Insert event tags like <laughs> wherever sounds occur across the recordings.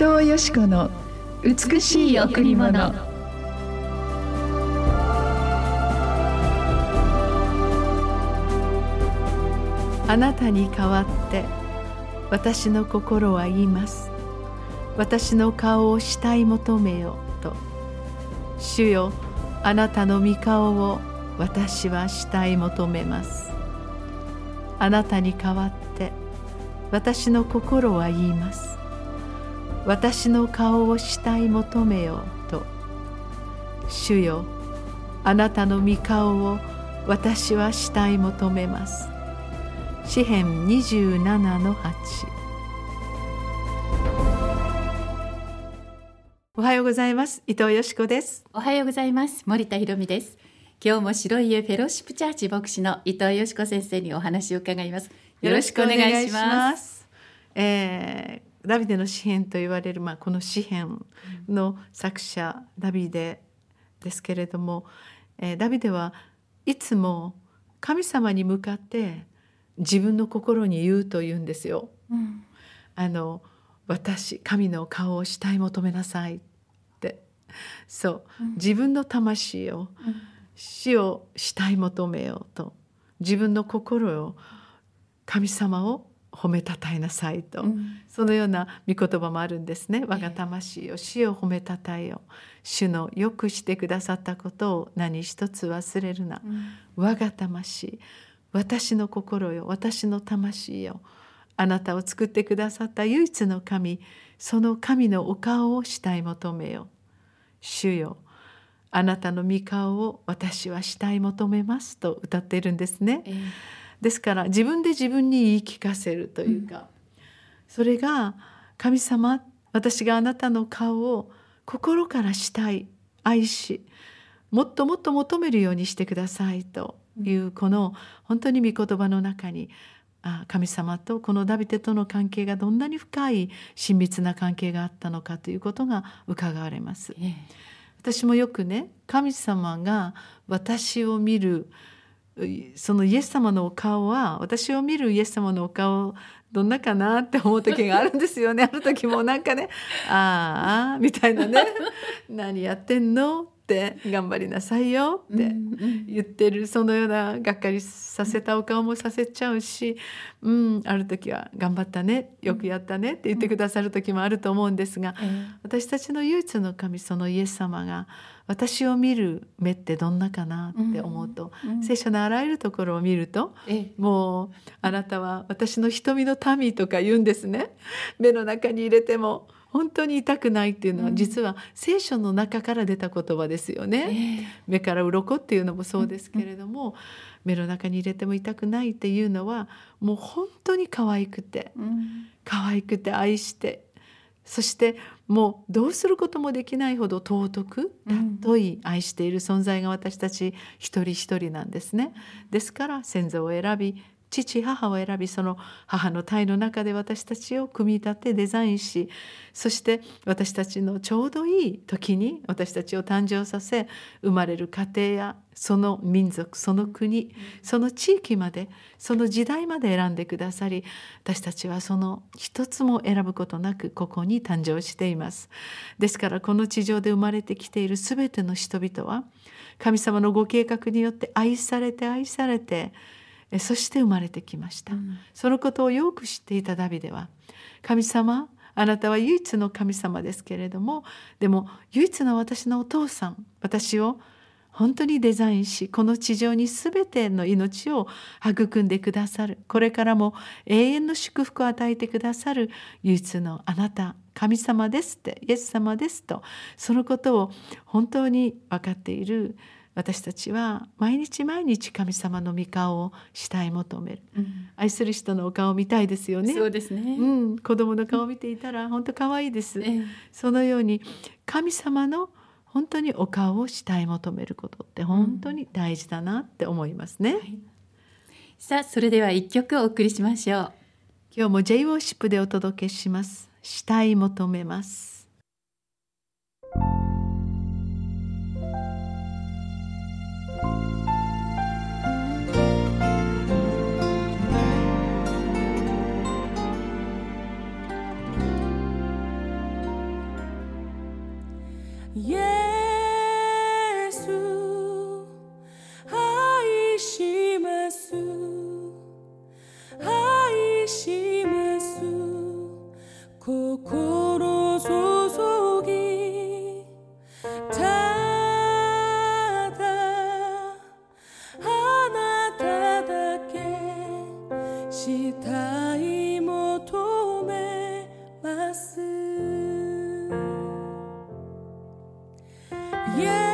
藤よしこの美しい贈り物。あなたに代わって私の心は言います。私の顔を慕い求めよと。主よあなたの御顔を私は慕い求めます。あなたに代わって私の心は言います。私の顔を慕い求めよと。主よあなたの御顔を私は慕い求めます。詩編27の8おはようございます。伊藤よしこです。おはようございます。森田博美です。今日も白い家フェローシップチャーチ牧師の伊藤よしこ先生にお話を伺います。よろしくお願いします。えー、ダビデの詩編と言われる、まあ、この詩編の作者ダビデですけれども、えー、ダビデはいつも神様に向かって自分の心に言うと言うんですよ。うん、あの私神の顔を慕い求めなさいって。そう、うん、自分の魂を、うん、死を慕い求めようと。自分の心を神様を褒めたたえなさいと、うん、そのような御言葉もあるんですね。我が魂を死を褒めたたえよ主のよくしてくださったことを何一つ忘れるな、うん、我が魂私の心よ私の魂よ。あなたを作ってくださった唯一の神その神のお顔を慕い求めよ。主よあなたの御顔を私は慕い求めますと歌っているんですね、えー、ですから自分で自分に言い聞かせるというか、うん、それが神様私があなたの顔を心から慕い愛しもっともっと求めるようにしてくださいというこの本当に御言葉の中に神様とこのダビデとの関係がどんなに深い親密な関係があったのかということが伺われます。私もよくね神様が私を見るそのイエス様のお顔は私を見るイエス様のお顔どんなかなって思う時があるんですよね。<laughs> ある時もなんかね「ああ」みたいなね「何やってんの?」って頑張りなさいよって言ってるそのようながっかりさせたお顔もさせちゃうし、うん、ある時は「頑張ったねよくやったね」って言ってくださる時もあると思うんですが、私たちの唯一の神そのイエス様が私を見る目ってどんなかなって思うと、聖書のあらゆるところを見ると、もうあなたは私の瞳の民とか言うんですね。目の中に入れても本当に痛くないっていうのは、実は聖書の中から出た言葉ですよね、えー、目から鱗っていうのもそうですけれども、うん、目の中に入れても痛くないっていうのはもう本当に可愛くて、うん、可愛くて愛してそしてもうどうすることもできないほど尊く尊い愛している存在が私たち一人一人なんですね。ですから先祖を選び父母を選びその母の体の中で私たちを組み立てデザインしそして私たちのちょうどいい時に私たちを誕生させ生まれる家庭やその民族その国その地域までその時代まで選んでくださり私たちはその一つも選ぶことなくここに誕生しています。ですからこの地上で生まれてきている全ての人々は神様のご計画によって愛されて愛されてそして生まれてきました、うん、そのことをよく知っていたダビデは神様あなたは唯一の神様ですけれどもでも唯一の私のお父さん私を本当にデザインしこの地上に全ての命を育んでくださる。これからも永遠の祝福を与えてくださる唯一のあなた神様ですってイエス様ですとそのことを本当に分かっている私たちは毎日毎日神様の御顔を慕い求める、うん、愛する人のお顔を見たいですよね。そうですね、うん、子供の顔を見ていたら本当可愛いです、えそのように神様の本当にお顔を慕い求めることって本当に大事だなって思いますね、うんはい、さあそれでは一曲お送りしましょう。今日も J ウォーシップでお届けします。慕い求めます Yeah. イ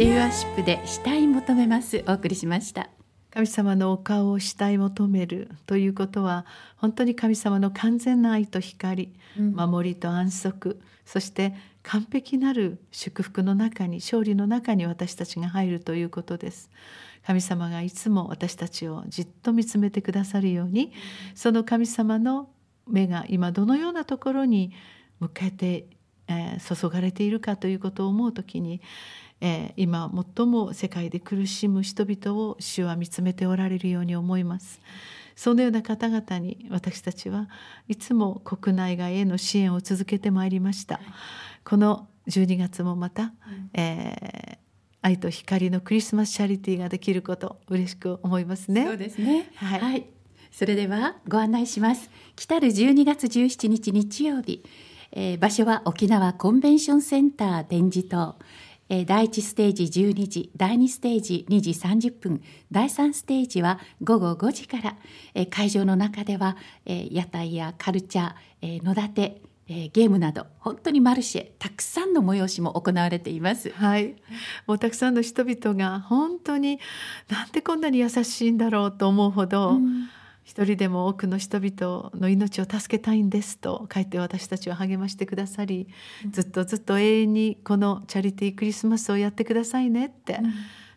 J ワーシップで死体求めます。お送りしました。神様のお顔を慕い求めるということは本当に神様の完全な愛と光、うん。守りと安息そして完璧なる祝福の中に勝利の中に私たちが入るということです。神様がいつも私たちをじっと見つめてくださるようにその神様の目が今どのようなところに向けて、えー注がれているかということを思うときに、えー今最も世界で苦しむ人々を主は見つめておられるように思います。そのような方々に私たちはいつも国内外への支援を続けてまいりました。この12月もまた、えー愛と光のクリスマスチャリティーができること嬉しく思いますね。そうですね。はい。それではご案内します。来る12月17日日曜日、えー場所は沖縄コンベンションセンター展示棟えー第1ステージ12時第2ステージ2時30分第3ステージは午後5時から、えー会場の中では、えー屋台やカルチャー、えー野立て、えーゲームなど本当にマルシェたくさんの催しも行われています。はい、もうたくさんの人々が本当になんでこんなに優しいんだろうと思うほど、うん一人でも多くの人々の命を助けたいんですと書いて私たちを励ましてくださり、ずっとずっと永遠にこのチャリティークリスマスをやってくださいねって、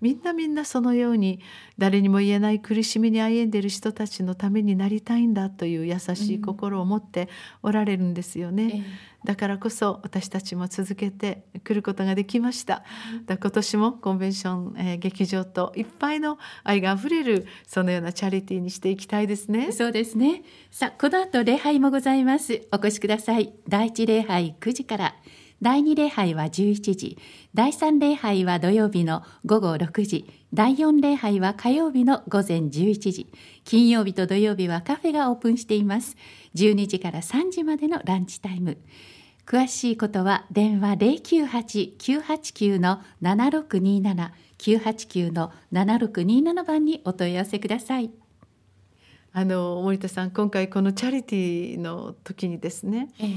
みんなみんなそのように誰にも言えない苦しみに歩んでいる人たちのためになりたいんだという優しい心を持っておられるんですよね。ええだからこそ私たちも続けて来ることができました。だ今年もコンベンション、えー劇場といっぱいの愛があふれるそのようなチャリティーにしていきたいですね。そうですね。さあ、この後礼拝もございます。お越しください。第一礼拝9時から、第二礼拝は11時、第三礼拝は土曜日の午後6時、第四礼拝は火曜日の午前11時、金曜日と土曜日はカフェがオープンしています。12時から3時までのランチタイム。詳しいことは電話098-989の7627 989の7627番にお問い合わせください。あの森田さん今回このチャリティーの時にですねええ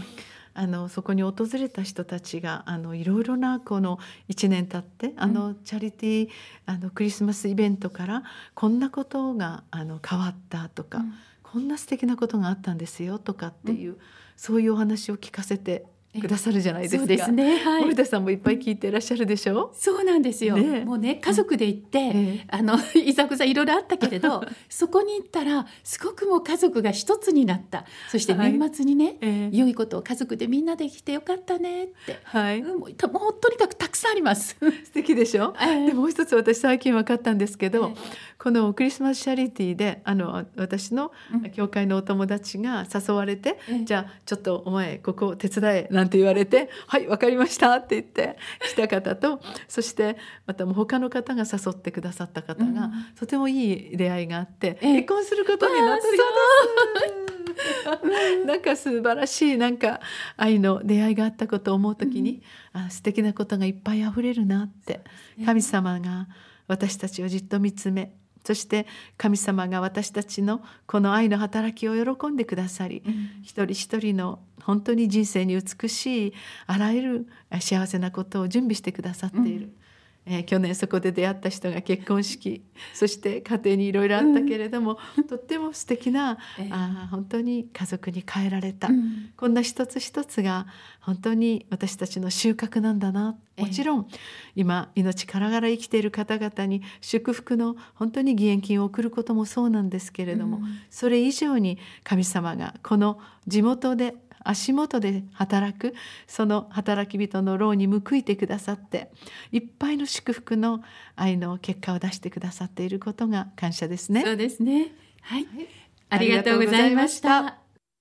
あのそこに訪れた人たちがあのいろいろなこの1年経ってあのチャリティーあのクリスマスイベントからこんなことがあの変わったとか、うん。こんな素敵なことがあったんですよとかっていう、そういうお話を聞かせてくださるじゃないですか。そうですね。はい森。田さんもいっぱい聞いていらっしゃるでしょ？そうなんですよ。ねえもうね家族で行って、ええあのいざこざいろいろあったけれど <laughs> そこに行ったらすごくもう家族が一つになったそしてはい年末にね、ええ良いことを家族でみんなできてよかったねって、はい、うんもうたもうとにかくたくさんあります。<laughs> 素敵でしょ？ええでもう一つ私最近分かったんですけど、えこのクリスマスチャリティーであの私のうん教会のお友達が誘われて、ええじゃあちょっとお前ここ手伝えなんて言われて「はい分かりました」って言って来た方とそしてまたもう他の方が誘ってくださった方が、うん。とてもいい出会いがあって、ええ。結婚することになった。そうです。なんか素晴らしいなんか愛の出会いがあったことを思うときに、あ素敵なことがいっぱいあふれるなって、神様が私たちをじっと見つめそして神様が私たちのこの愛の働きを喜んでくださり、一人一人の本当に人生に美しいあらゆる幸せなことを準備してくださっている、えー去年そこで出会った人が結婚式 <laughs> そして家庭にいろいろあったけれども、とっても素敵な、<laughs> ええ。あー本当に家族に変えられた、うん。こんな一つ一つが本当に私たちの収穫なんだな。ええ。もちろん今命からがら生きている方々に祝福の本当に義援金を送ることもそうなんですけれども、うん。それ以上に神様がこの地元で足元で働くその働き人の労に報いてくださっていっぱいの祝福の愛の結果を出してくださっていることが感謝ですね。そうですね。はい、ありがありがとうございました